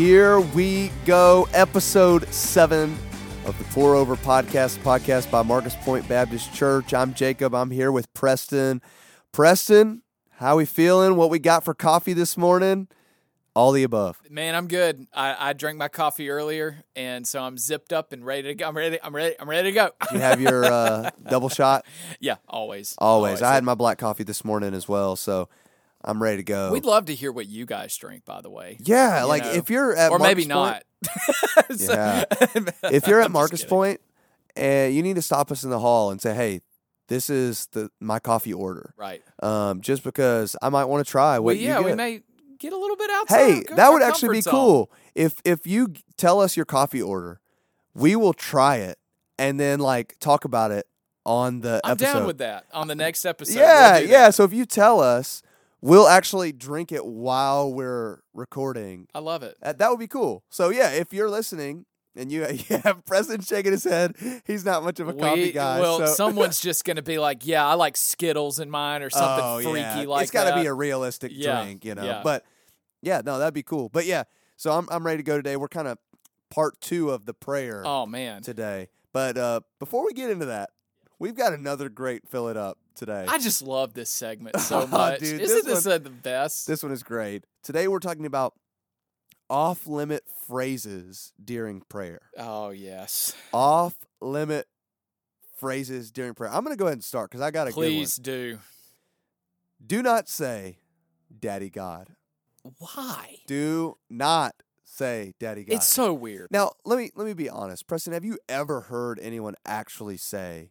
Here we go, episode seven of the Pourover Podcast, podcast by Marcus Pointe Baptist Church. I'm Jacob. I'm here with Preston. Preston, how we feeling? What we got for coffee this morning? All the above. Man, I'm good. I, I drank my coffee earlier, and so I'm zipped up and ready to go. I'm ready. I'm ready. I'm ready to go. You have your uh, double shot? yeah, always, always. I had my black coffee this morning as well, so I'm ready to go. We'd love to hear what you guys drink, by the way. Yeah, you like know? if you're at or Marcus maybe not. so, yeah, if you're at Marcus Pointe, and you need to stop us in the hall and say, "Hey, this is the my coffee order." Right. Um, just because I might want to try what well, yeah, you get. we may get a little bit outside. Hey, that would actually be zone. cool. If if you tell us your coffee order, we will try it and then like talk about it on the I'm episode. down with that on the next episode. Yeah, we'll yeah. So if you tell us, we'll actually drink it while we're recording. I love it. That, that would be cool. So yeah, if you're listening and you yeah, Preston shaking his head. He's not much of a we, coffee guy. Well, so. someone's just gonna be like, "Yeah, I like Skittles in mine or something oh, freaky yeah. like It's got to be a realistic Yeah, drink, you know. yeah. But yeah, no, that'd be cool. But yeah, so I'm I'm ready to go today. We're kind of part two of the prayer oh man, today. But uh, before we get into that, we've got another great fill it up today. I just love this segment so Oh, much. dude, Isn't this this uh, the best? This one is great. Today we're talking about off limit phrases during prayer. oh yes, Off limit phrases during prayer. I'm going to go ahead and start because I got a please do. one. Do not say, Daddy God. Why? Do not say, Daddy God. It's so weird. now, let me let me be honest, Preston. Have you ever heard anyone actually say,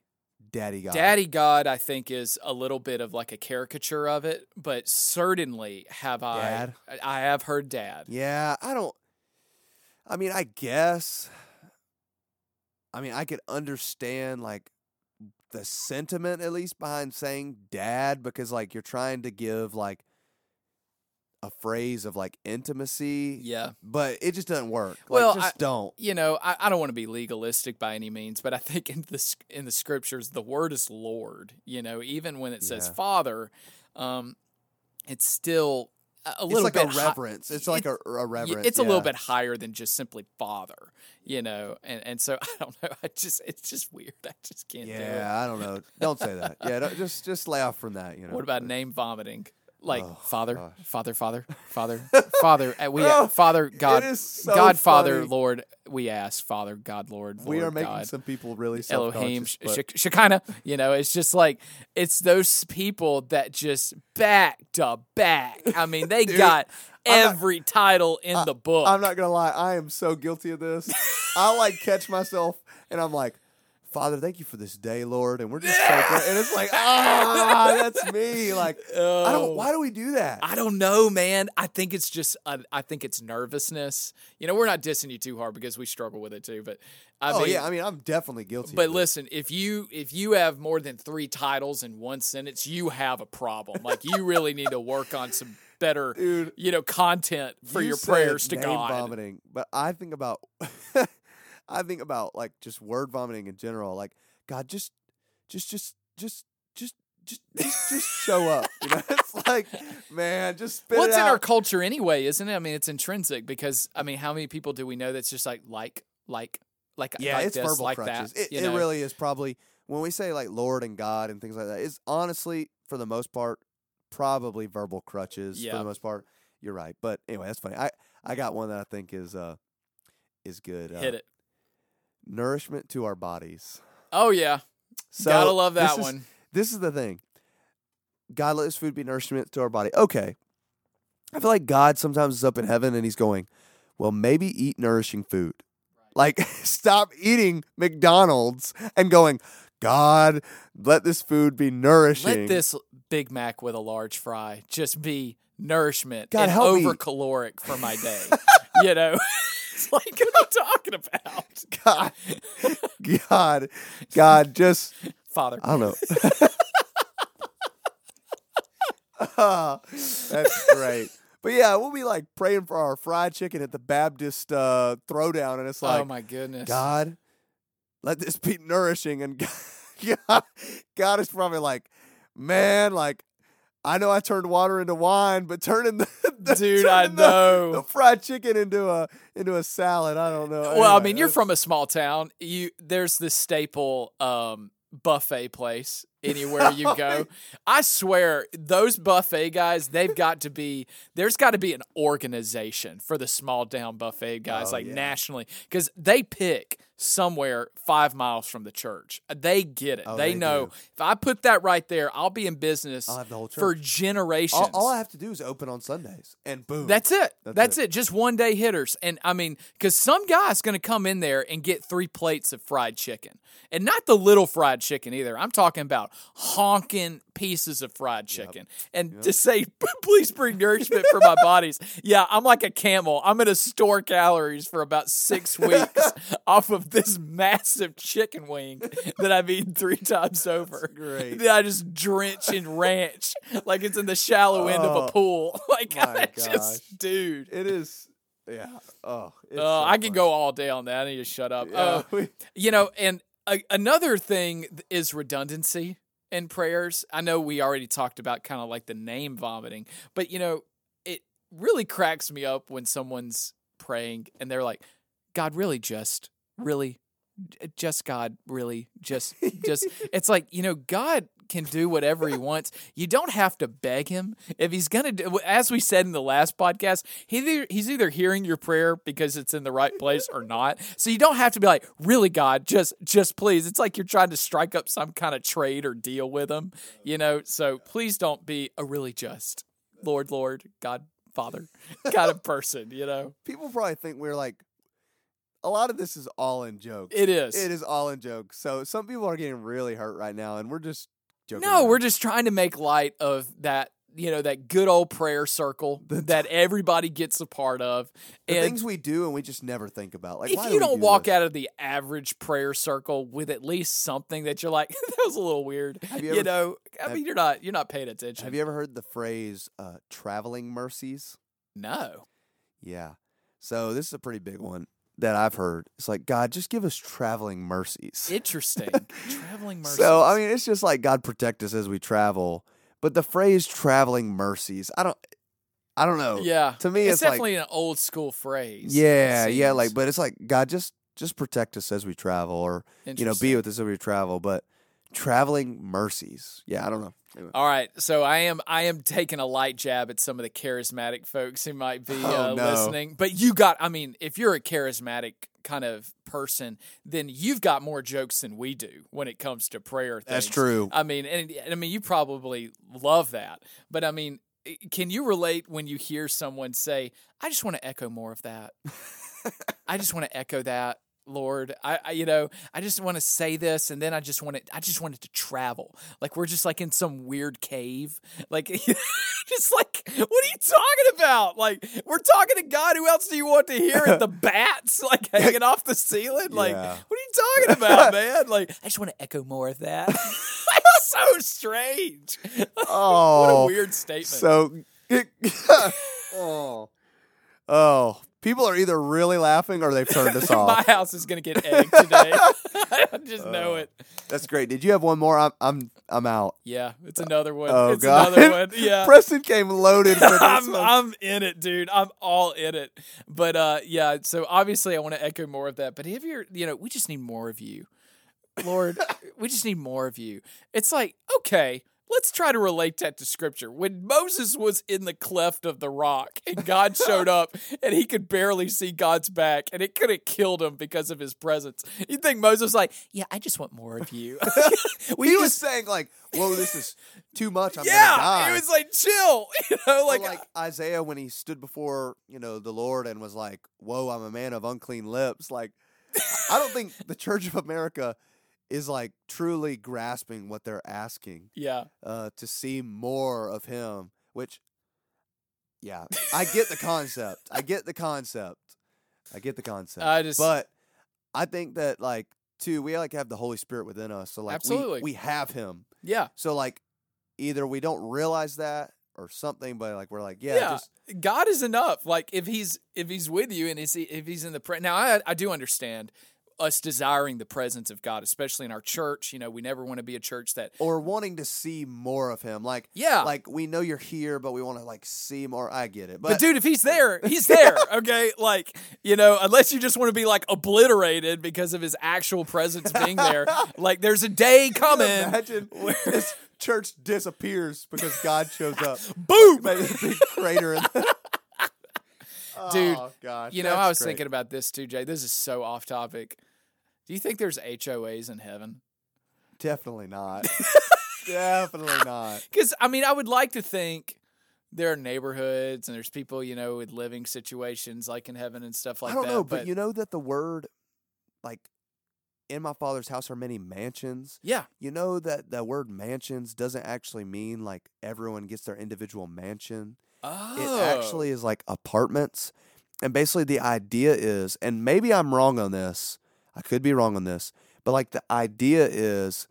"Daddy God"? Daddy God, I think, is a little bit of like a caricature of it, but certainly have I. Dad? I have heard Dad. Yeah, I don't. I mean, I guess. I mean, I could understand like the sentiment at least behind saying "dad" because like you're trying to give like a phrase of like intimacy. Yeah. but it just doesn't work. Like, Well, just don't. You know, I, I don't want to be legalistic by any means, but I think in the in the scriptures, the word is Lord. You know, even when it says Yeah. Father, um, it's still a, a It's little like bit a hi- reverence. It's like a reverence. It's a little bit higher than just simply Father. You know, and and so I don't know. I just it's just weird. I just can't do it. Yeah, I don't know. Don't say that. Yeah, just just lay off from that. You know. What about name vomiting? Like Oh, father, gosh. father, father, father, father. uh, We Oh, Father God, so God Father funny. Lord. We ask Father God Lord. We are Lord, making God. some people really Elohim. Sh- Shekinah. You know, it's just like it's those people that just back to back. I mean, they Dude, got I'm not- every title in the book. I'm not gonna lie, I am so guilty of this. I like catch myself and I'm like, Father, thank you for this day, Lord, and we're just so. And it's like, ah, that's me. Like, I Oh. don't. Why do we do that? I don't know, man. I think it's just, uh, I think it's nervousness. You know, we're not dissing you too hard because we struggle with it too. But I oh mean, yeah, I mean, I'm definitely guilty. But listen, if you if you have more than three titles in one sentence, you have a problem. Like you really need to work on some better, Dude, you know, content for you your prayers to God. vomiting, but I think about, I think about like just word vomiting in general. Like, God, just, just, just, just, just. Just, just, just show up. You know, it's like, man, just spit Well, it's in our culture anyway, isn't it? I mean, it's intrinsic because I mean, how many people do we know that's just like like like like Yeah, like it's this, verbal like crutches. that? It, know? really is probably when we say like Lord and God and things like that. It's honestly for the most part probably verbal crutches for the most part. You're right, but anyway, that's funny. I I got one that I think is uh is good. Uh, hit it. Nourishment to our bodies. Oh yeah, So gotta love this that is- one. This is the thing. God let His food be nourishment to our body. Okay, I feel like God sometimes is up in heaven and He's going, well, maybe eat nourishing food. Like, stop eating McDonald's and going, God, let this food be nourishing. Let this Big Mac with a large fry just be nourishment God, and help me. over caloric for my day. you know, it's like what are you talking about, God, God, God, just, Father? I don't know. That's great. But yeah, we'll be like praying for our fried chicken at the Baptist uh, throwdown, and it's like, oh my goodness, God, let this be nourishing. And God, God is probably like, man, like, I know I turned water into wine, but turning the, the Dude, I turning the- know. the, fried chicken into a into a salad. I don't know. Well, I mean, you're from a small town. You there's this staple um, buffet place anywhere you go. I swear, those buffet guys, they've got to be. There's got to be an organization for the small town buffet guys, Oh, like yeah. nationally, because they pick somewhere five miles from the church. They get it. Oh, they, they know do. if I put that right there, I'll be in business I'll have the whole for generations. all, all I have to do is open on Sundays, and boom. That's it. That's That's, it. it. Just one day hitters. And I mean, because some guy's going to come in there and get three plates of fried chicken. And not the little fried chicken either. I'm talking about honking pieces of fried chicken. And to say, please bring nourishment for my bodies. Yeah, I'm like a camel. I'm going to store calories for about six weeks off of this massive chicken wing that I've eaten three times over. great. That I just drench in ranch like it's in the shallow end of Oh, a pool. Like, I just, dude. it is. Yeah. Oh, it's Uh, so I could go all day on that. I need to shut up. Yeah, Uh, you know, and a, another thing is redundancy in prayers. I know we already talked about kind of like the name vomiting, but you know, it really cracks me up when someone's praying and they're like, God really just, really, just God, really, just, just. it's like, you know, God can do whatever he wants. You don't have to beg him. If he's going to do, as we said in the last podcast, he either, he's either hearing your prayer because it's in the right place or not. So you don't have to be like, really, God, just, just please. It's like you're trying to strike up some kind of trade or deal with him, you know? So please don't be a really just Lord, Lord, God, Father kind of person, you know? people probably think we're like. A lot of this is all in jokes. It is. It is all in jokes. So some people are getting really hurt right now, and we're just joking. No, we're just trying to make light of that, you know, that good old prayer circle that everybody gets a part of. the and things we do, and we just never think about. Like, if why you do don't do walk this? out of the average prayer circle with at least something that you're like, that was a little weird. You You, ever- know, I have- mean, you're not you're not paying attention. Have you ever heard the phrase uh, "traveling mercies"? No. Yeah. So this is a pretty big one that I've heard. It's like God, just give us traveling mercies. Interesting. Traveling mercies. So I mean, it's just like God protect us as we travel. But the phrase "traveling mercies," I don't, I don't know. yeah. To me, it's, it's, like, definitely an old school phrase. yeah, yeah, like, but it's like God just just protect us as we travel, or you know, be with us as we travel. But traveling mercies, yeah, I don't know. Anyway. All right, so I am I am taking a light jab at some of the charismatic folks who might be Oh, uh, no. listening. But you got, I mean, if you're a charismatic kind of person, then you've got more jokes than we do when it comes to prayer. That's true. I mean, and, and I mean, you probably love that. But I mean, can you relate when you hear someone say, "I just want to echo more of that. I just want to echo that." Lord, I, I you know, I just want to say this, and then I just want it. I just want it to travel. Like we're just like in some weird cave. Like, just like, what are you talking about? Like, we're talking to God. Who else do you want to hear it? The bats like hanging off the ceiling. Like, Yeah. what are you talking about, man? Like, I just want to echo more of that. So strange. Oh, what a oh, weird statement. So, oh, oh, people are either really laughing or they've turned us off. My house is gonna get egged today. I just know Oh. it. That's great. Did you have one more? I'm, I'm, I'm out. Yeah, it's another one. Oh it's God, another one. Yeah. Preston came loaded for this I'm, one. I'm in it, dude. I'm all in it. But uh, yeah, so obviously I want to echo more of that. But if you're, you know, we just need more of you, Lord. we just need more of you. It's like okay. Let's try to relate that to scripture. When Moses was in the cleft of the rock and God showed up and he could barely see God's back and it could have killed him because of his presence. you'd think Moses was like, yeah, I just want more of you. we he was saying like, "Whoa, this is too much. I'm yeah, gonna die." it was like chill, you know, like, like Isaiah when he stood before you know the Lord and was like, "Whoa, I'm a man of unclean lips." Like, I don't think the Church of America is like truly grasping what they're asking yeah. uh, to see more of Him. Which, yeah, I get the concept. I get the concept. I get the concept. I just but I think that like too, we like have the Holy Spirit within us. So like Absolutely. we we have Him. yeah, So like either we don't realize that or something, but like we're like, yeah, yeah. just God is enough. Like if he's if he's with you and if he's in the prayer. Now I I do understand. Us desiring the presence of God, especially in our church. You know, we never want to be a church that or wanting to see more of him. Like Yeah. like we know you're here, but we want to like see more. I get it, But, but, dude, if he's there, he's there. Okay, like you know, unless you just want to be like obliterated because of his actual presence being there. Like, there's a day coming. imagine this church disappears because God shows up. Boom! Maybe a big crater. In Dude, oh, gosh, You know, I was great. thinking about this too, Jay. This is so off topic. Do you think there's HOAs in heaven? definitely not. definitely not. Because I mean, I would like to think there are neighborhoods and there's people, you know, with living situations like in heaven and stuff like that. I don't that. know, but, you know that the word, like, in my father's house are many mansions. yeah, You know that the word mansions doesn't actually mean like everyone gets their individual mansion. oh, It actually oh. is like apartments. And basically, the idea is, and maybe I'm wrong on this, I could be wrong on this, but like the idea is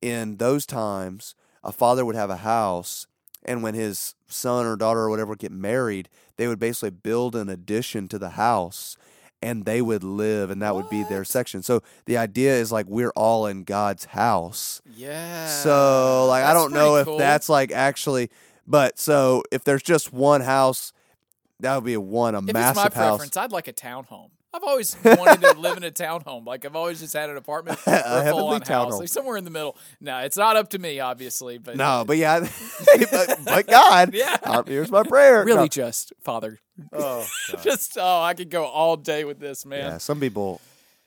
in those times, a father would have a house, and when his son or daughter or whatever would get married, they would basically build an addition to the house and they would live, and that would be their section. So the idea is like we're all in God's house. yeah. So like I don't know if cool. that's like actually but so if there's just one house, that would be a one, a if massive it's my house. preference, I'd like a townhome. I've always wanted to live in a townhome. Like I've always just had an apartment, or A full-on house, like somewhere in the middle. No, it's not up to me, obviously, but No, but yeah, but, but God, Yeah. uh, here's my prayer. really, No. just Father, Oh, God. just oh, I could go all day with this, man. yeah. Some people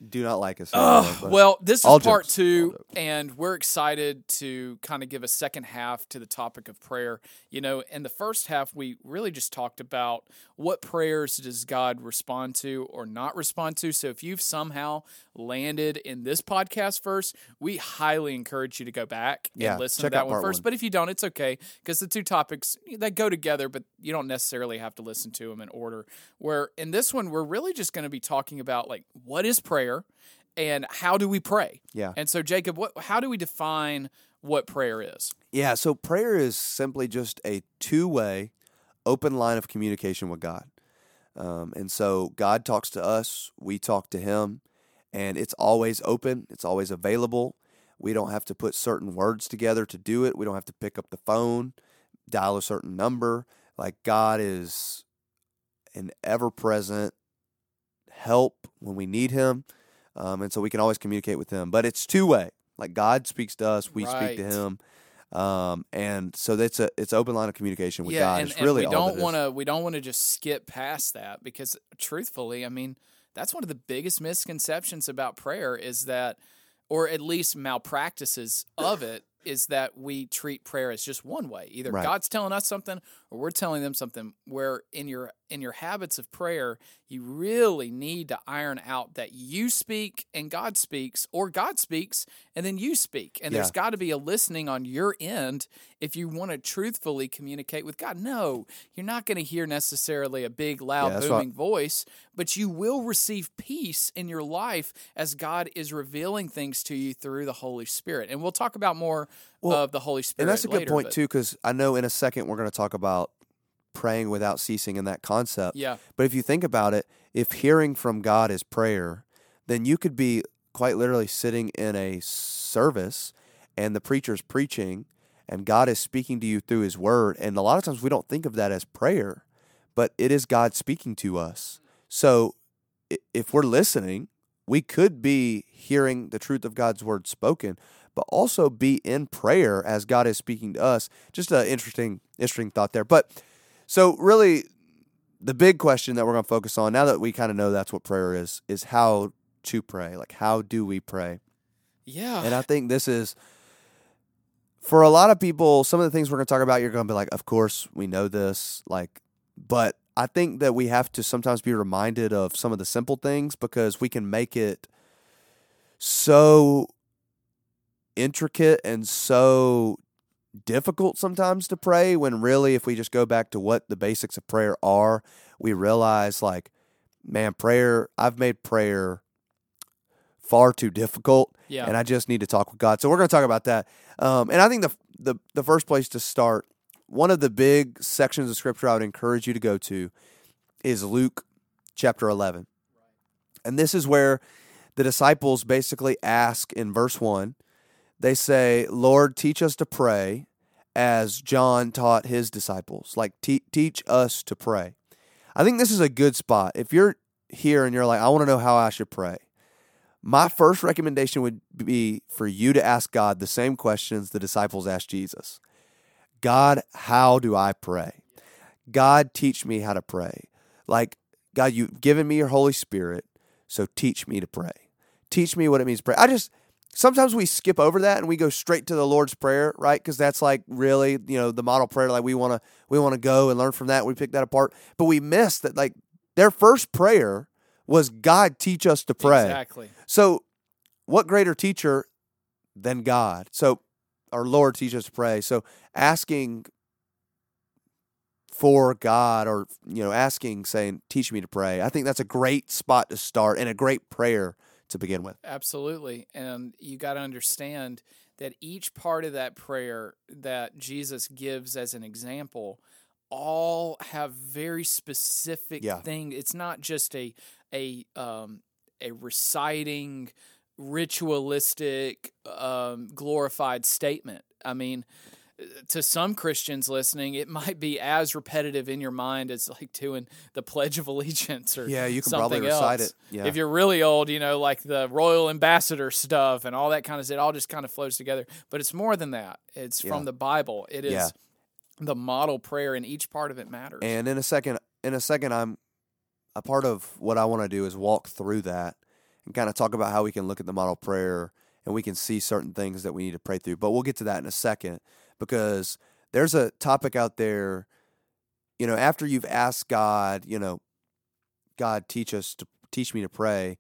do not like us. But- well, this is part jokes, two, and we're excited to kind of give a second half to the topic of prayer. You know, in the first half, we really just talked about what prayers does God respond to or not respond to. So if you've somehow landed in this podcast first, we highly encourage you to go back Yeah, and listen to that one one. But if you don't, it's okay because the two topics they go together, but you don't necessarily have to listen to them in order. Where in this one, we're really just going to be talking about like what is prayer and how do we pray. yeah, And so, Jacob, what how do we define what prayer is? yeah. So prayer is simply just a two-way, open line of communication with God. Um, and so God talks to us, we talk to Him, and it's always open. It's always available. We don't have to put certain words together to do it. We don't have to pick up the phone, dial a certain number. Like God is an ever-present help when we need Him, um, and so we can always communicate with Him. But it's two-way. Like God speaks to us, we speak to Him. Um, and so that's a it's open line of communication with God. and, it's and really we don't want to we don't want to just skip past that because truthfully, I mean, that's one of the biggest misconceptions about prayer is that or at least malpractices of it is that we treat prayer as just one way. Either Right. God's telling us something or we're telling them something where in your in your habits of prayer, you really need to iron out that you speak and God speaks or God speaks and then you speak. And there's got to be a listening on your end if you want to truthfully communicate with God. No, you're not going to hear necessarily a big, loud, Yeah, booming voice, but you will receive peace in your life as God is revealing things to you through the Holy Spirit. And we'll talk about more Well, of the Holy Spirit. And that's a good later, point but- too, because I know in a second we're going to talk about praying without ceasing in that concept. Yeah. But if you think about it, if hearing from God is prayer, then you could be quite literally sitting in a service and the preacher's preaching and God is speaking to you through his word. And a lot of times we don't think of that as prayer, but it is God speaking to us. So if we're listening, we could be hearing the truth of God's word spoken, but also be in prayer as God is speaking to us. Just an interesting, interesting thought there. But so really, the big question that we're going to focus on now that we kind of know that's what prayer is, is how to pray. Like, how do we pray? Yeah. And I think this is for a lot of people, some of the things we're going to talk about, you're going to be like, of course, we know this. Like, but I think that we have to sometimes be reminded of some of the simple things because we can make it so intricate and so difficult sometimes to pray when really if we just go back to what the basics of prayer are we realize like man prayer i've made prayer far too difficult yeah. and I just need to talk with God. So we're going to talk about that. Um, and I think the, the the first place to start, one of the big sections of Scripture I would encourage you to go to, is Luke chapter eleven, and this is where the disciples basically ask in verse 1, they say, Lord, teach us to pray as John taught his disciples. Like, te- teach us to pray. I think this is a good spot. If you're here and you're like, I want to know how I should pray, my first recommendation would be for you to ask God the same questions the disciples asked Jesus God, how do I pray? God, teach me how to pray. Like, God, you've given me your Holy Spirit, so teach me to pray. Teach me what it means to pray. I just, sometimes we skip over that and we go straight to the Lord's Prayer, right? Because that's like really, you know, the model prayer. Like we want to, we want to go and learn from that. We pick that apart, but we miss that. Like their first prayer was, "God, teach us to pray." Exactly. So, what greater teacher than God? So, our Lord teach us to pray. So, asking for God or, you know, asking, saying, teach me to pray, I think that's a great spot to start and a great prayer to begin with. Absolutely. And you got to understand that each part of that prayer that Jesus gives as an example all have very specific Yeah. thing. It's not just a a um, a reciting ritualistic um, glorified statement. I mean, to some Christians listening, it might be as repetitive in your mind as like doing the Pledge of Allegiance or Yeah, you can something probably recite else. it. Yeah. If you're really old, you know, like the royal ambassador stuff and all that kind of stuff, it all just kind of flows together. But it's more than that. It's Yeah. from the Bible. It is Yeah. the model prayer, and each part of it matters. And in a second, in a second, I'm a part of what I want to do is walk through that and kind of talk about how we can look at the model prayer and we can see certain things that we need to pray through. But we'll get to that in a second because there's a topic out there, you know, after you've asked God, you know, God teach us to teach me to pray.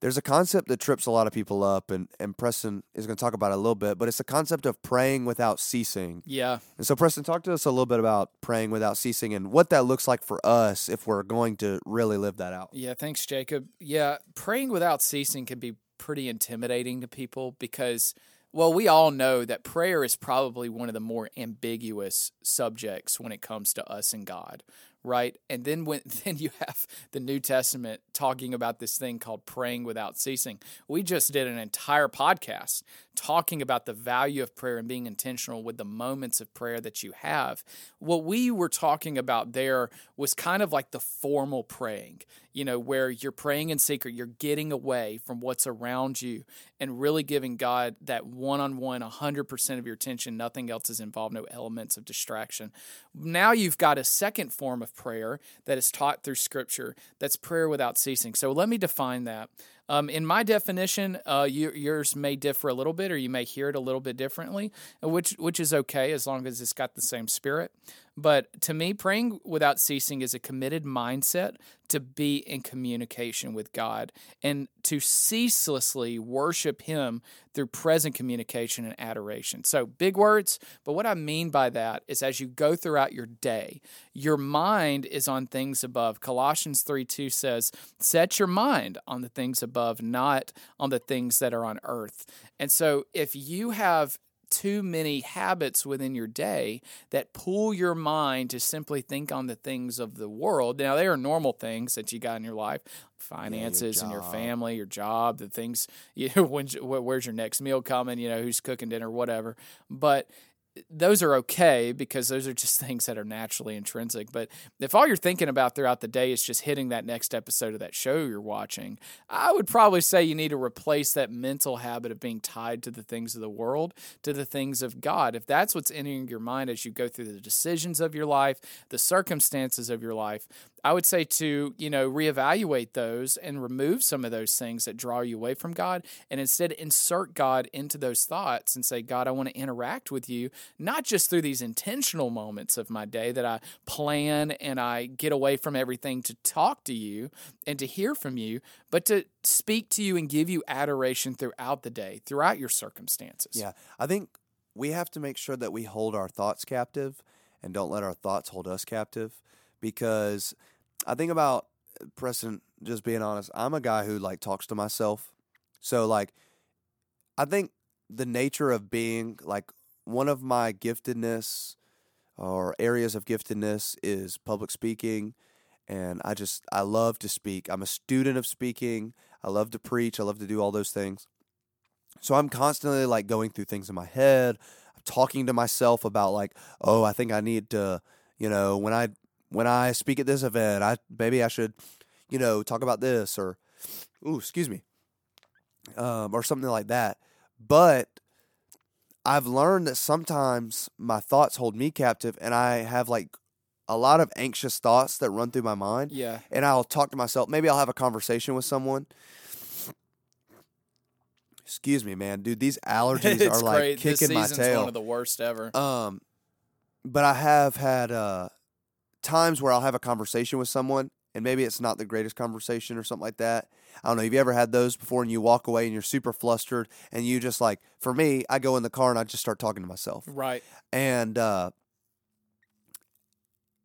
There's a concept that trips a lot of people up, and, and Preston is going to talk about it a little bit, but it's the concept of praying without ceasing. yeah, And so, Preston, talk to us a little bit about praying without ceasing and what that looks like for us if we're going to really live that out. Yeah, thanks, Jacob. Yeah, praying without ceasing can be pretty intimidating to people because, well, we all know that prayer is probably one of the more ambiguous subjects when it comes to us and God, right? And then when then you have the New Testament talking about this thing called praying without ceasing. We just did an entire podcast talking about the value of prayer and being intentional with the moments of prayer that you have. What we were talking about there was kind of like the formal praying, you know, where you're praying in secret, you're getting away from what's around you and really giving God that one on one, 100% of your attention. Nothing else is involved, no elements of distraction. Now you've got a second form of prayer that is taught through Scripture that's prayer without ceasing. So let me define that. Um, in my definition, uh, you, yours may differ a little bit, or you may hear it a little bit differently, which which is okay as long as it's got the same spirit. But to me, praying without ceasing is a committed mindset to be in communication with God and to ceaselessly worship Him through present communication and adoration. So, big words, but what I mean by that is as you go throughout your day, your mind is on things above. Colossians 3 2 says, Set your mind on the things above, not on the things that are on earth. And so, if you have too many habits within your day that pull your mind to simply think on the things of the world. Now, they are normal things that you got in your life, finances and your family, your job, the things, you know, when, where's your next meal coming, you know, who's cooking dinner, whatever. But those are okay because those are just things that are naturally intrinsic. But if all you're thinking about throughout the day is just hitting that next episode of that show you're watching, I would probably say you need to replace that mental habit of being tied to the things of the world to the things of God. If that's what's entering your mind as you go through the decisions of your life, the circumstances of your life, I would say to, you know, reevaluate those and remove some of those things that draw you away from God and instead insert God into those thoughts and say, God, I want to interact with you, not just through these intentional moments of my day that I plan and I get away from everything to talk to you and to hear from you, but to speak to you and give you adoration throughout the day, throughout your circumstances. Yeah. I think we have to make sure that we hold our thoughts captive and don't let our thoughts hold us captive because I think about uh, Preston, just being honest, I'm a guy who like talks to myself. So like I think the nature of being like one of my giftedness or areas of giftedness is public speaking and I just I love to speak. I'm a student of speaking. I love to preach. I love to do all those things. So I'm constantly like going through things in my head. I'm talking to myself about like, oh, I think I need to, you know, when I when I speak at this event, I maybe I should, you know, talk about this or, ooh, excuse me, um, or something like that. But I've learned that sometimes my thoughts hold me captive, and I have like a lot of anxious thoughts that run through my mind. Yeah. And I'll talk to myself. Maybe I'll have a conversation with someone. Excuse me, man, dude. These allergies are like great. this kicking my tail. one of the worst ever. Um, but I have had uh, times where I'll have a conversation with someone, and maybe it's not the greatest conversation or something like that. I don't know. Have you ever had those before? And you walk away and you're super flustered, and you just like, for me, I go in the car and I just start talking to myself. right. And uh,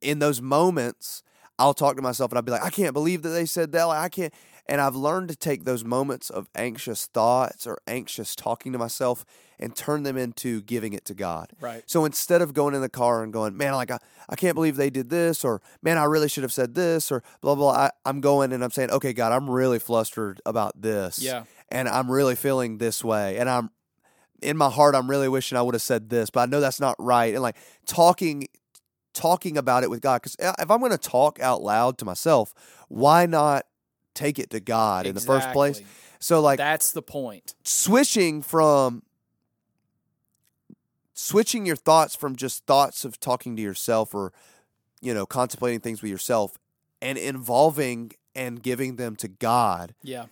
in those moments, I'll talk to myself and I'll be like, I can't believe that they said that. Like, I can't. And I've learned to take those moments of anxious thoughts or anxious talking to myself and turn them into giving it to God. Right. So instead of going in the car and going, man, like I, I can't believe they did this, or man, I really should have said this, or blah blah. I, I'm going and I'm saying, okay, God, I'm really flustered about this, Yeah. and I'm really feeling this way, and I'm in my heart, I'm really wishing I would have said this, but I know that's not right, and like talking, talking about it with God, because uh, if I'm going to talk out loud to myself, why not take it to God in the first place? So like That's the point. switching from switching your thoughts from just thoughts of talking to yourself or you know contemplating things with yourself and involving and giving them to God Yeah.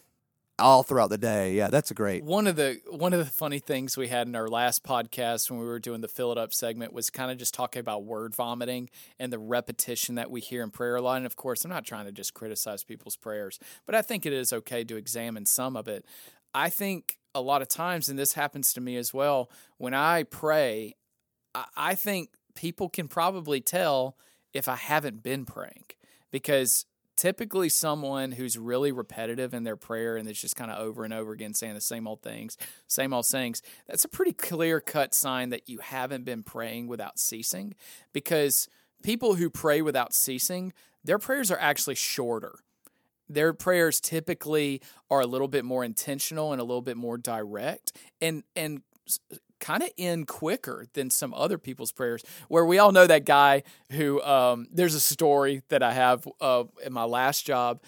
All throughout the day. Yeah, that's a great. One of the one of the funny things we had in our last podcast when we were doing the fill it up segment was kind of just talking about word vomiting and the repetition that we hear in prayer a lot. And of course, I'm not trying to just criticize people's prayers, but I think it is okay to examine some of it. I think a lot of times, and this happens to me as well, when I pray, I, I think people can probably tell if I haven't been praying because typically someone who's really repetitive in their prayer and it's just kind of over and over again saying the same old things, same old sayings, that's a pretty clear cut sign that you haven't been praying without ceasing because people who pray without ceasing, their prayers are actually shorter. Their prayers typically are a little bit more intentional and a little bit more direct and and kind of end quicker than some other people's prayers. Where we all know that guy who um, there's a story that I have uh, in my last job.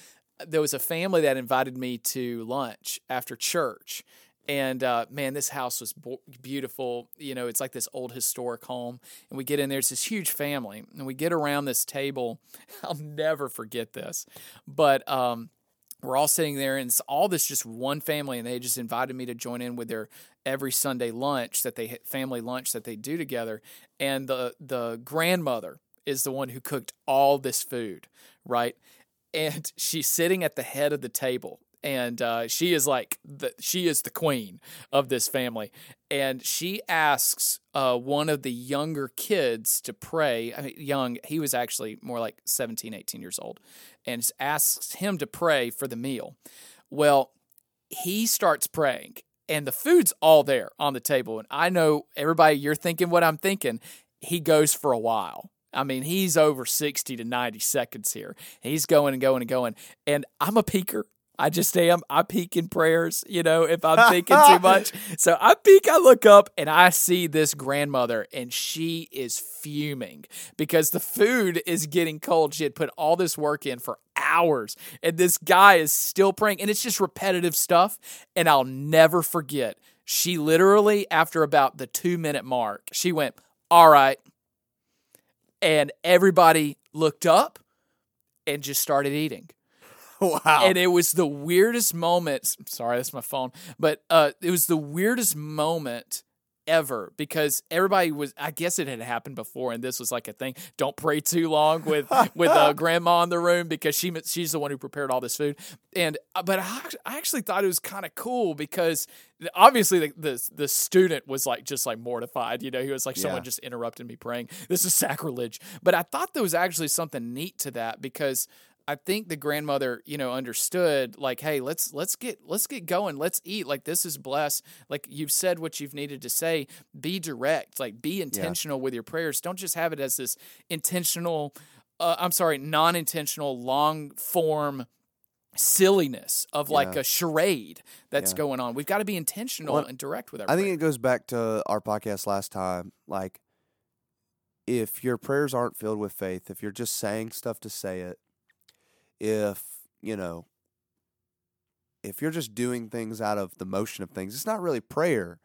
There was a family that invited me to lunch after church. And uh, man, this house was beautiful. You know, it's like this old historic home. And we get in, there's this huge family. And we get around this table. I'll never forget this. But um, we're all sitting there and it's all this just one family and they just invited me to join in with their every sunday lunch that they family lunch that they do together. And the the grandmother is the one who cooked all this food right? And she's sitting at the head of the table and uh, she is like the she is the queen of this family and she asks uh, one of the younger kids to pray I mean, young he was actually more like 17 18 years old and asks him to pray for the meal well he starts praying and the food's all there on the table and i know everybody you're thinking what i'm thinking he goes for a while I mean, he's over 60 to 90 seconds here. He's going and going and going. And I'm a peeker. I just am. I peek in prayers, you know, if I'm thinking too much. So I peek, I look up, and I see this grandmother, and she is fuming because the food is getting cold. She had put all this work in for hours, and this guy is still praying, and it's just repetitive stuff. And I'll never forget. She literally, after about the two minute mark, she went, All right. And everybody looked up and just started eating Wow. and it was the weirdest moment. Sorry, that's my phone, but uh, it was the weirdest moment ever because everybody was. I guess it had happened before, and this was like a thing. Don't pray too long with with uh, grandma in the room because she she's the one who prepared all this food. And uh, but I, I actually thought it was kind of cool because obviously the, the the student was like just like mortified. You know, he was like someone Yeah. just interrupted me praying. This is sacrilege. But I thought there was actually something neat to that because I think the grandmother, you know, understood like, hey, let's let's get let's get going, let's eat. Like this is blessed. Like you've said what you've needed to say. Be direct. Like be intentional with your prayers. Don't just have it as this intentional. Uh, I'm sorry, non-intentional, long form silliness of like Yeah. a charade that's Yeah. going on. We've got to be intentional Well, and direct with our. Prayers. I think it goes back to our podcast last time. Like, if your prayers aren't filled with faith, if you're just saying stuff to say it, if, you know, if you're just doing things out of the motion of things, it's not really prayer.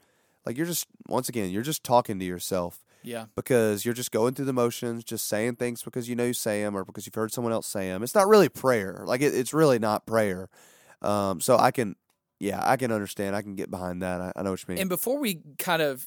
Like, you're just, once again, you're just talking to yourself yeah, because you're just going through the motions, just saying things because you know you say them or because you've heard someone else say them. It's not really prayer. Like, it, it's really not prayer. Um, so I can, yeah, I can understand. I can get behind that. I, I know what you mean. And before we kind of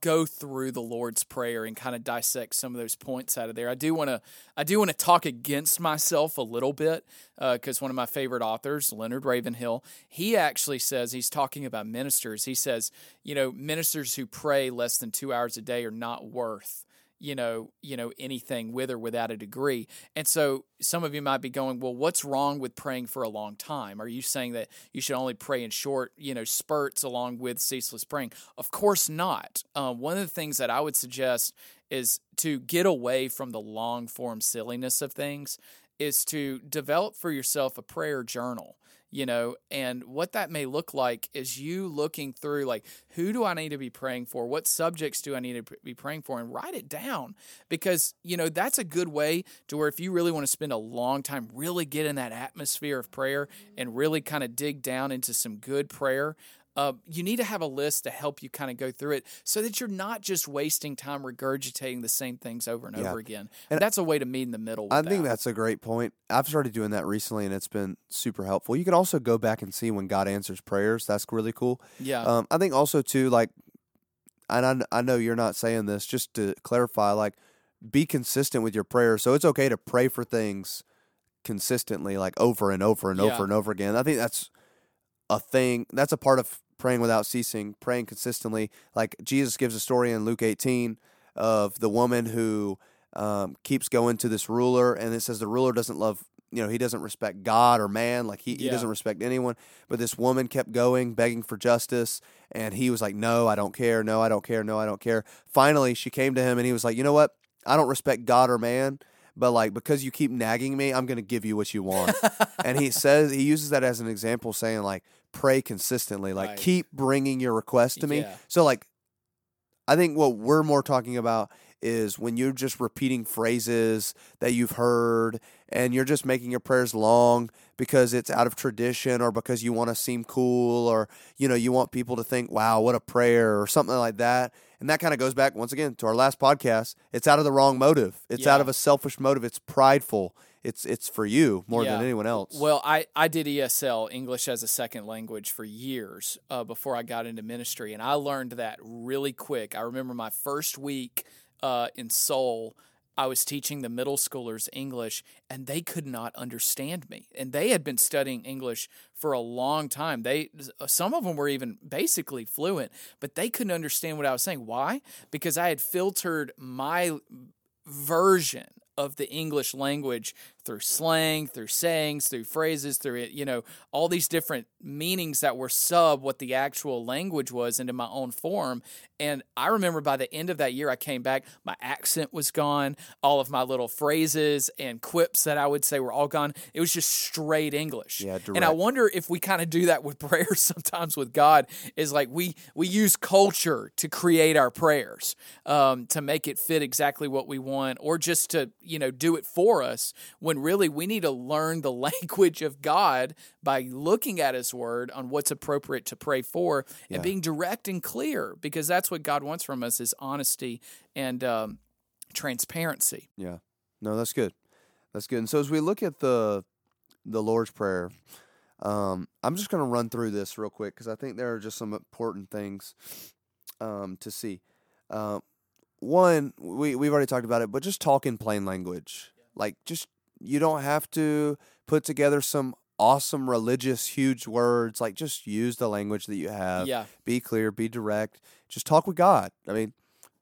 go through the Lord's Prayer and kind of dissect some of those points out of there, I do want to I do want to talk against myself a little bit uh, because one of my favorite authors, Leonard Ravenhill, he actually says he's talking about ministers. He says, you know, ministers who pray less than two hours a day are not worth you know you know anything with or without a degree. And so some of you might be going well what's wrong with praying for a long time? Are you saying that you should only pray in short you know spurts along with ceaseless praying? Of course not. Um, one of the things that i would suggest is to get away from the long form silliness of things is to develop for yourself a prayer journal you know and what that may look like is you looking through like who do i need to be praying for? What subjects do i need to be praying for? And write it down because you know that's a good way to where if you really want to spend a long time really get in that atmosphere of prayer and really kind of dig down into some good prayer uh, you need to have a list to help you kind of go through it so that you're not just wasting time regurgitating the same things over and Yeah. over again. And that's a way to meet in the middle. I think that. that's a great point. I've started doing that recently, and it's been super helpful. You can also go back and see when God answers prayers. That's really cool. yeah, Um, I think also too, like, and I, I know you're not saying this, just to clarify, like, be consistent with your prayers. So it's okay to pray for things consistently, like over and over and Yeah. over and over again. I think that's a thing. That's a part of praying without ceasing, praying consistently. Like Jesus gives a story in Luke 18 of the woman who um, keeps going to this ruler, and it says the ruler doesn't love, you know, he doesn't respect God or man, like he, he doesn't respect anyone. But this woman kept going, begging for justice, and he was like, No, I don't care. No, I don't care. No, I don't care. Finally, she came to him, and he was like, You know what? I don't respect God or man. But like because you keep nagging me, I'm gonna give you what you want. and he says he uses that as an example, saying like pray consistently, like Right. keep bringing your request to me. Yeah. So like, I think what we're more talking about is when you're just repeating phrases that you've heard and you're just making your prayers long because it's out of tradition or because you want to seem cool or you know you want people to think wow what a prayer or something like that and that kind of goes back once again to our last podcast it's out of the wrong motive it's out of a selfish motive it's prideful it's it's for you more Yeah. than anyone else Well, I, I did ESL, English as a Second Language, for years uh, before I got into ministry. And I learned that really quick. I remember my first week uh, in Seoul, I was teaching the middle schoolers English, and they could not understand me. And they had been studying English for a long time. They some of them were even basically fluent, but they couldn't understand what I was saying. Why? Because I had filtered my version of the English language through slang, through sayings, through phrases, through it, you know, all these different meanings that were sub what the actual language was into my own form. And I remember by the end of that year, I came back, my accent was gone, all of my little phrases and quips that I would say were all gone. It was just straight English. Yeah, and I wonder if we kind of do that with prayers sometimes with God is like we we use culture to create our prayers um, to make it fit exactly what we want or just to you know do it for us when really we need to learn the language of God by looking at His Word on what's appropriate to pray for and Yeah. being direct and clear because that's what God wants from us is honesty and um, transparency. Yeah. No, that's good. That's good. And so as we look at the the Lord's Prayer, um, I'm just going to run through this real quick because I think there are just some important things um, to see. Um, one, we we've already talked about it, but just talk in plain language. Like, just you don't have to put together some awesome religious huge words. Like, just use the language that you have. yeah. Be clear. Be direct. Just talk with God. I mean,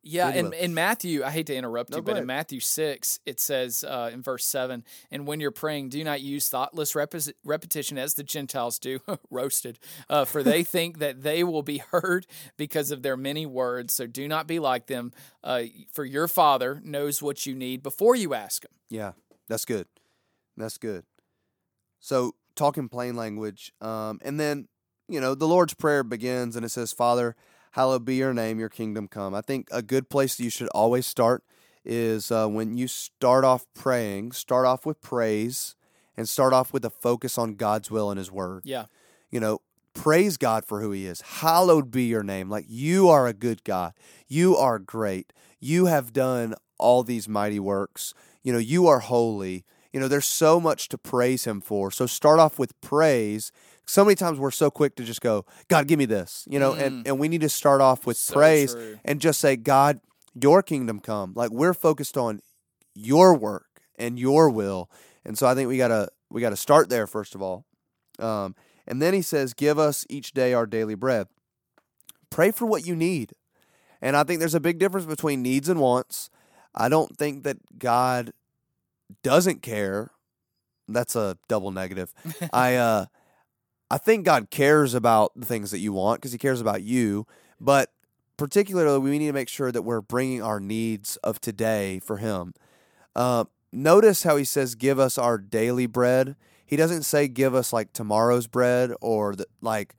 Yeah, and in Matthew, I hate to interrupt No, you, but in. Matthew 6, it says uh, in verse 7 And when you're praying, do not use thoughtless repes- repetition as the Gentiles do, roasted, uh, for they think that they will be heard because of their many words. So do not be like them, uh, for your Father knows what you need before you ask Him. Yeah, that's good. That's good. So talking plain language. Um, and then, you know, the Lord's Prayer begins and it says, Father, hallowed be your name, your kingdom come. I think a good place you should always start is uh, when you start off praying, start off with praise and start off with a focus on God's will and His word. Yeah. You know, praise God for who He is. Hallowed be your name. Like you are a good God. You are great. You have done all these mighty works. You know, you are holy. You know, there's so much to praise Him for. So start off with praise. So many times we're so quick to just go, God, give me this, you know, and, and we need to start off with So praise true. and just say, God, your kingdom come. Like we're focused on your work and your will. And so I think we gotta we gotta start there first of all. Um, and then he says, Give us each day our daily bread. Pray for what you need. And I think there's a big difference between needs and wants. I don't think that God doesn't care. That's a double negative. I uh I think God cares about the things that you want because he cares about you, but particularly we need to make sure that we're bringing our needs of today for him. Uh, notice how he says give us our daily bread. He doesn't say give us like tomorrow's bread or the, like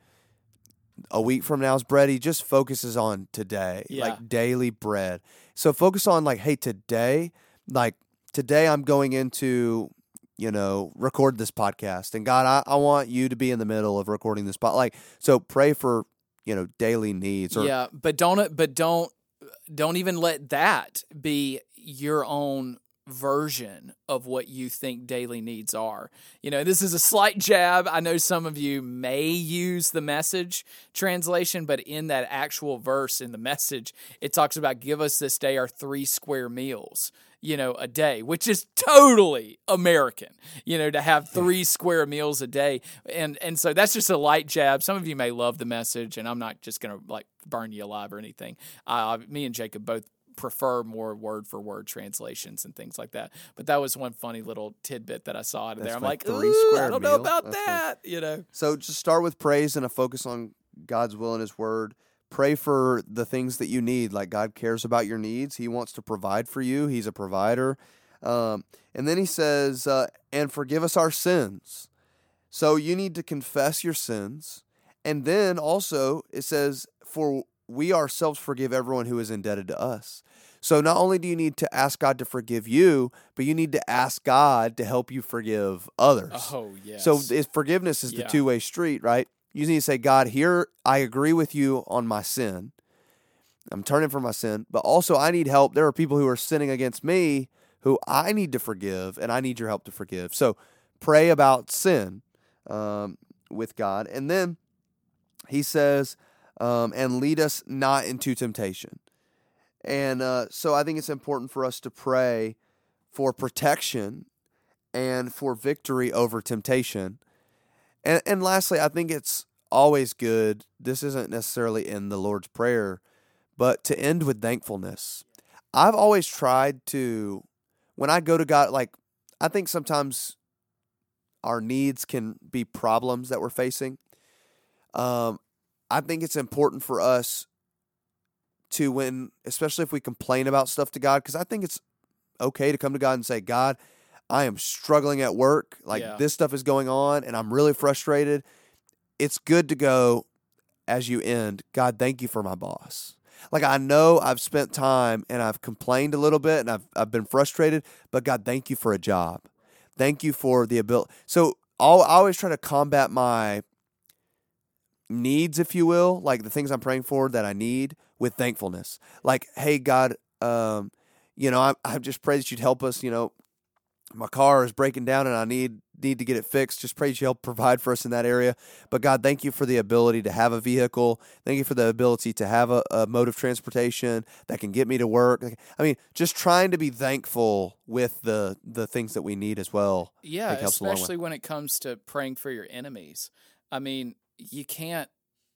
a week from now's bread. He just focuses on today, Yeah. like daily bread. So focus on like, hey, today, like today I'm going into, you know, record this podcast. And God, I, I want you to be in the middle of recording this pod. Like, so pray for, you know, daily needs or yeah, but don't but don't don't even let that be your own version of what you think daily needs are. You know, this is a slight jab. I know some of you may use the message translation, but in that actual verse in the message, it talks about give us this day our three square meals, you know, a day, which is totally American, you know, to have three square meals a day. And and so that's just a light jab. Some of you may love the message, and I'm not just gonna like burn you alive or anything. Uh, me and Jacob both prefer more word for word translations and things like that. But that was one funny little tidbit that I saw out of there. I'm like, three "Ooh, I don't know about That's that, you know. So just start with praise and a focus on God's will and His word. Pray for the things that you need. Like God cares about your needs. He wants to provide for you. He's a provider. Um, and then He says, uh, "And forgive us our sins." So you need to confess your sins, and then also it says, "For we ourselves forgive everyone who is indebted to us." So not only do you need to ask God to forgive you, but you need to ask God to help you forgive others. Oh yes. So forgiveness is the two way street, right? You need to say, God, here I agree with you on my sin. I'm turning from my sin, but also I need help. There are people who are sinning against me who I need to forgive, and I need your help to forgive. So pray about sin um, with God. And then he says, um, and lead us not into temptation. And uh, so I think it's important for us to pray for protection and for victory over temptation. And, and lastly, I think it's always good. This isn't necessarily in the Lord's Prayer, but to end with thankfulness. I've always tried to, when I go to God, like, I think sometimes our needs can be problems that we're facing. Um, I think it's important for us to, when, especially if we complain about stuff to God, because I think it's okay to come to God and say, God, I am struggling at work. Like Yeah. this stuff is going on and I'm really frustrated. It's good to go as you end, God, thank you for my boss. Like I know I've spent time and I've complained a little bit and I've I've been frustrated, but God, thank you for a job. Thank you for the ability. So I'll, I always try to combat my needs, if you will, like the things I'm praying for that I need with thankfulness. Like, hey, God, um, you know, I, I just pray that you'd help us. You know, my car is breaking down and I need need to get it fixed. Just pray that you help provide for us in that area. But God, thank you for the ability to have a vehicle. Thank you for the ability to have a, a mode of transportation that can get me to work. I mean, just trying to be thankful with the the things that we need as well. Yeah, think helps a long way. especially when it comes to praying for your enemies. I mean, you can't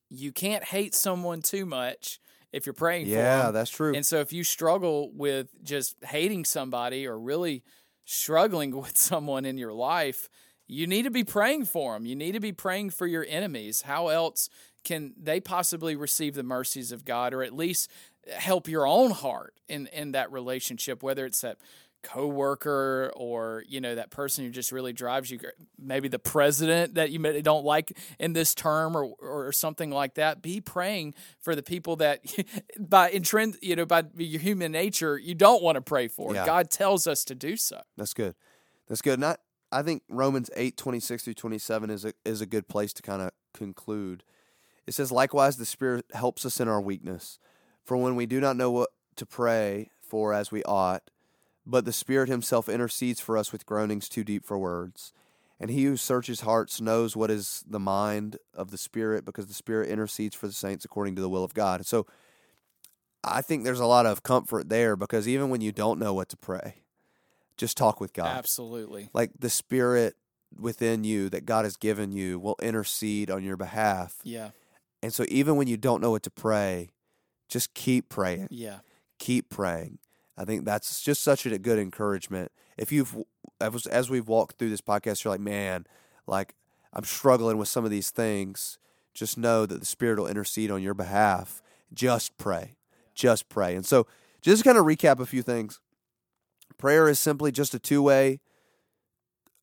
you can't hate someone too much if you're praying for Yeah, them. that's true. And so if you struggle with just hating somebody or really struggling with someone in your life, you need to be praying for them. You need to be praying for your enemies. How else can they possibly receive the mercies of God or at least help your own heart in in that relationship whether it's that coworker or you know that person who just really drives you maybe the president that you don't like in this term or or something like that be praying for the people that by intrend you know by your human nature you don't want to pray for Yeah. god tells us to do so That's good. That's good. Not I think Romans 8, 26 through 27 is a is a good place to kind of conclude. It says, Likewise the Spirit helps us in our weakness. For when we do not know what to pray for as we ought, but the Spirit himself intercedes for us with groanings too deep for words. And he who searches hearts knows what is the mind of the Spirit, because the Spirit intercedes for the saints according to the will of God. So I think there's a lot of comfort there because even when you don't know what to pray, just talk with God. absolutely Like the spirit within you that God has given you will intercede on your behalf. yeah And so even when you don't know what to pray, just keep praying. yeah Keep praying. I think that's just such a good encouragement. If you've as we've walked through this podcast, you're like, man, like I'm struggling with some of these things. Just know that the Spirit will intercede on your behalf. Just pray. Just pray. And so, just kind of recap a few things. Prayer is simply just a two way,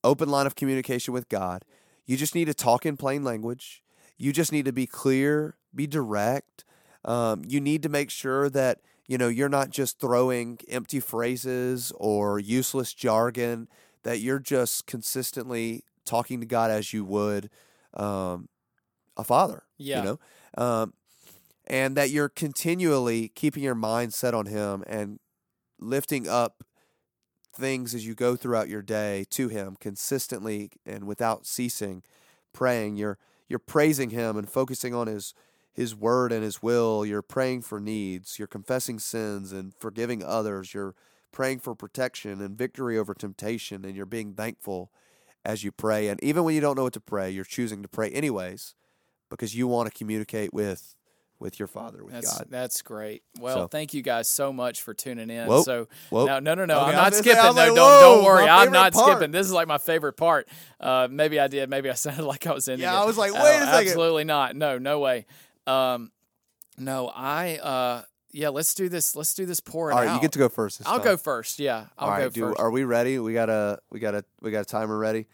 open line of communication with God. You just need to talk in plain language. You just need to be clear, be direct. Um, you need to make sure that you know you're not just throwing empty phrases or useless jargon. That you're just consistently talking to God as you would um, a father. Yeah. You know, um, and that you're continually keeping your mind set on Him and lifting up things as you go throughout your day to him consistently and without ceasing praying you're you're praising him and focusing on his his word and his will you're praying for needs you're confessing sins and forgiving others you're praying for protection and victory over temptation and you're being thankful as you pray and even when you don't know what to pray you're choosing to pray anyways because you want to communicate with with your father with That's God that's great. Well, So- thank you guys so much for tuning in. Whoa, so whoa. no, no, no, no. Okay, I'm not was gonna say, I skipping. No, like, don't, don't worry. I'm not part. skipping. This is like my favorite part. Uh, maybe I did. Maybe I sounded like I was in. Yeah, I was like, Uh, wait a second. Absolutely not. No, no way. Um, no, I. Uh, yeah, let's do this. Let's do this pouring all right out. you get to go first I'll time. go first. Yeah, I'll All go right, dude. first. Are we ready? We got a we got a we got a timer ready.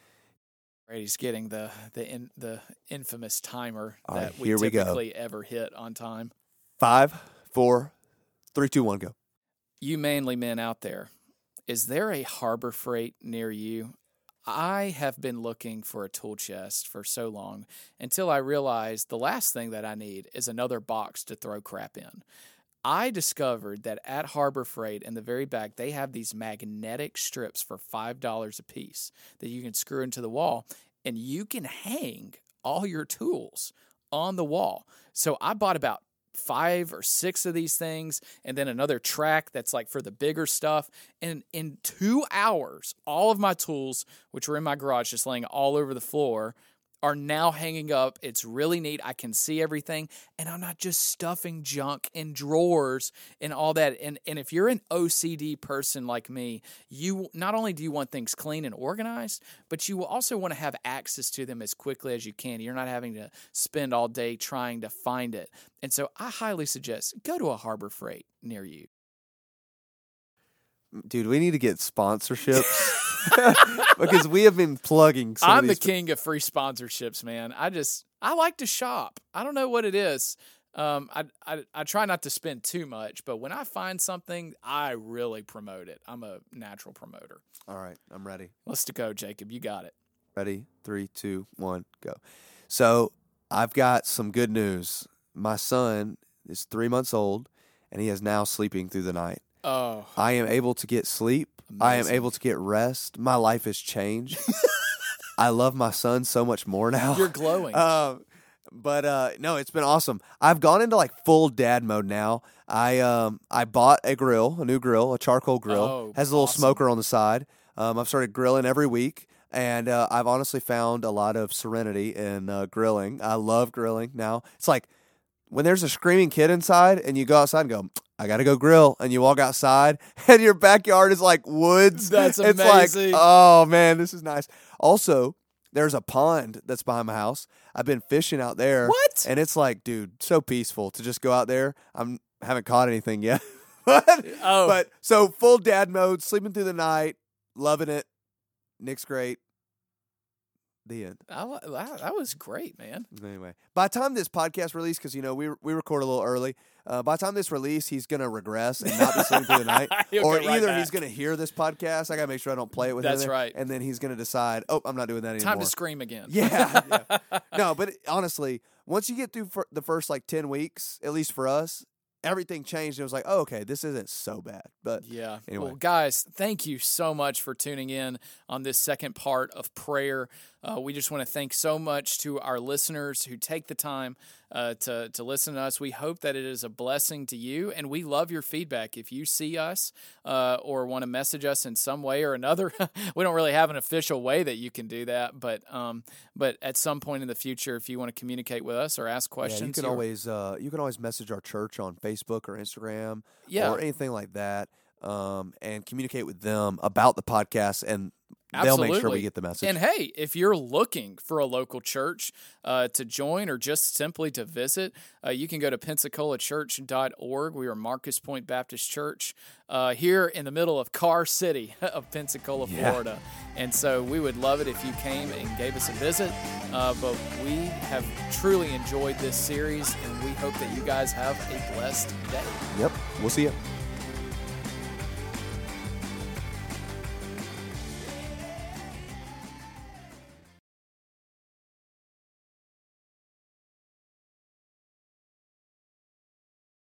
Brady's getting the the in, the infamous timer All that right, we here we go. typically ever hit on time. Five, four, three, two, one, go. you manly men out there, is there a Harbor Freight near you? I have been looking for a tool chest for so long until I realized the last thing that I need is another box to throw crap in. I discovered that at Harbor Freight in the very back, they have these magnetic strips for $5 a piece that you can screw into the wall and you can hang all your tools on the wall. So I bought about five or six of these things and then another track that's like for the bigger stuff. And in 2 hours all of my tools which were in my garage just laying all over the floor are now hanging up. It's really neat. I can see everything. And i'm not just stuffing junk in drawers and all that. And and if you're an ocd person like me you not only do you want things clean and organized but you will also want to have access to them as quickly as you can. You're not having to spend all day trying to find it. And so i highly suggest go to a harbor freight near you. Dude, we need to get sponsorships because we have been plugging. I'm the king of free sponsorships man i just i like to shop i don't know what it is um, I, I I try not to spend too much, but when I find something, I really promote it. I'm a natural promoter. All right, I'm ready. Let's to go, Jacob. You got it. Ready? Three, two, one, go. So I've got some good news. My son is three months old, and he is now sleeping through the night. Oh, I am able to get sleep. I am able to get rest. My life has changed. I love my son so much more now. you're glowing. Um, but uh, no, it's been awesome. I've gone into like full dad mode now. I um I bought a grill, a new grill, a charcoal grill. Oh, Has a little awesome. smoker on the side. Um, I've started grilling every week, and uh, I've honestly found a lot of serenity in uh, grilling. I love grilling now. It's like when there's a screaming kid inside, and you go outside and go. I gotta go grill, and you walk outside, and your backyard is like woods. That's It's amazing. like, oh man, this is nice. Also, there's a pond that's behind my house. I've been fishing out there. What? And it's like, dude, so peaceful to just go out there. I'm haven't caught anything yet. but, Oh. but so full dad mode, sleeping through the night, loving it. Nick's great. The end. I, that, that was great, man. Anyway, by the time this podcast released, because you know we we record a little early. Uh, by the time this release, he's gonna regress and not be sleeping through the night, He'll or get right either he's gonna hear this podcast. I gotta make sure I don't play it with him. That's there, right. And then he's gonna decide, oh, I'm not doing that anymore. Time to scream again. Yeah, yeah. no, but it- honestly, once you get through the first like ten weeks, at least for us, everything changed. It was like, oh, okay, this isn't so bad. But Yeah. Anyway. Well, guys, thank you so much for tuning in on this second part of prayer. Uh, we just want to thank so much to our listeners who take the time uh, to to listen to us. We hope that it is a blessing to you, and we love your feedback. If you see us uh, or want to message us in some way or another, we don't really have an official way that you can do that, but um, but at some point in the future, if you want to communicate with us or ask yeah, questions, you can always uh, you can always message our church on Facebook or Instagram Yeah. or anything like that, um, and communicate with them about the podcast, and they'll make sure Absolutely. we get the message. And hey, if you're looking for a local church uh, to join or just simply to visit, uh, you can go to pensacolachurch.org. We are Marcus Pointe Baptist Church uh, here in the middle of Car City of Pensacola, Yeah. Florida. And so we would love it if you came and gave us a visit. Uh, but we have truly enjoyed this series, and we hope that you guys have a blessed day. yep, we'll see you.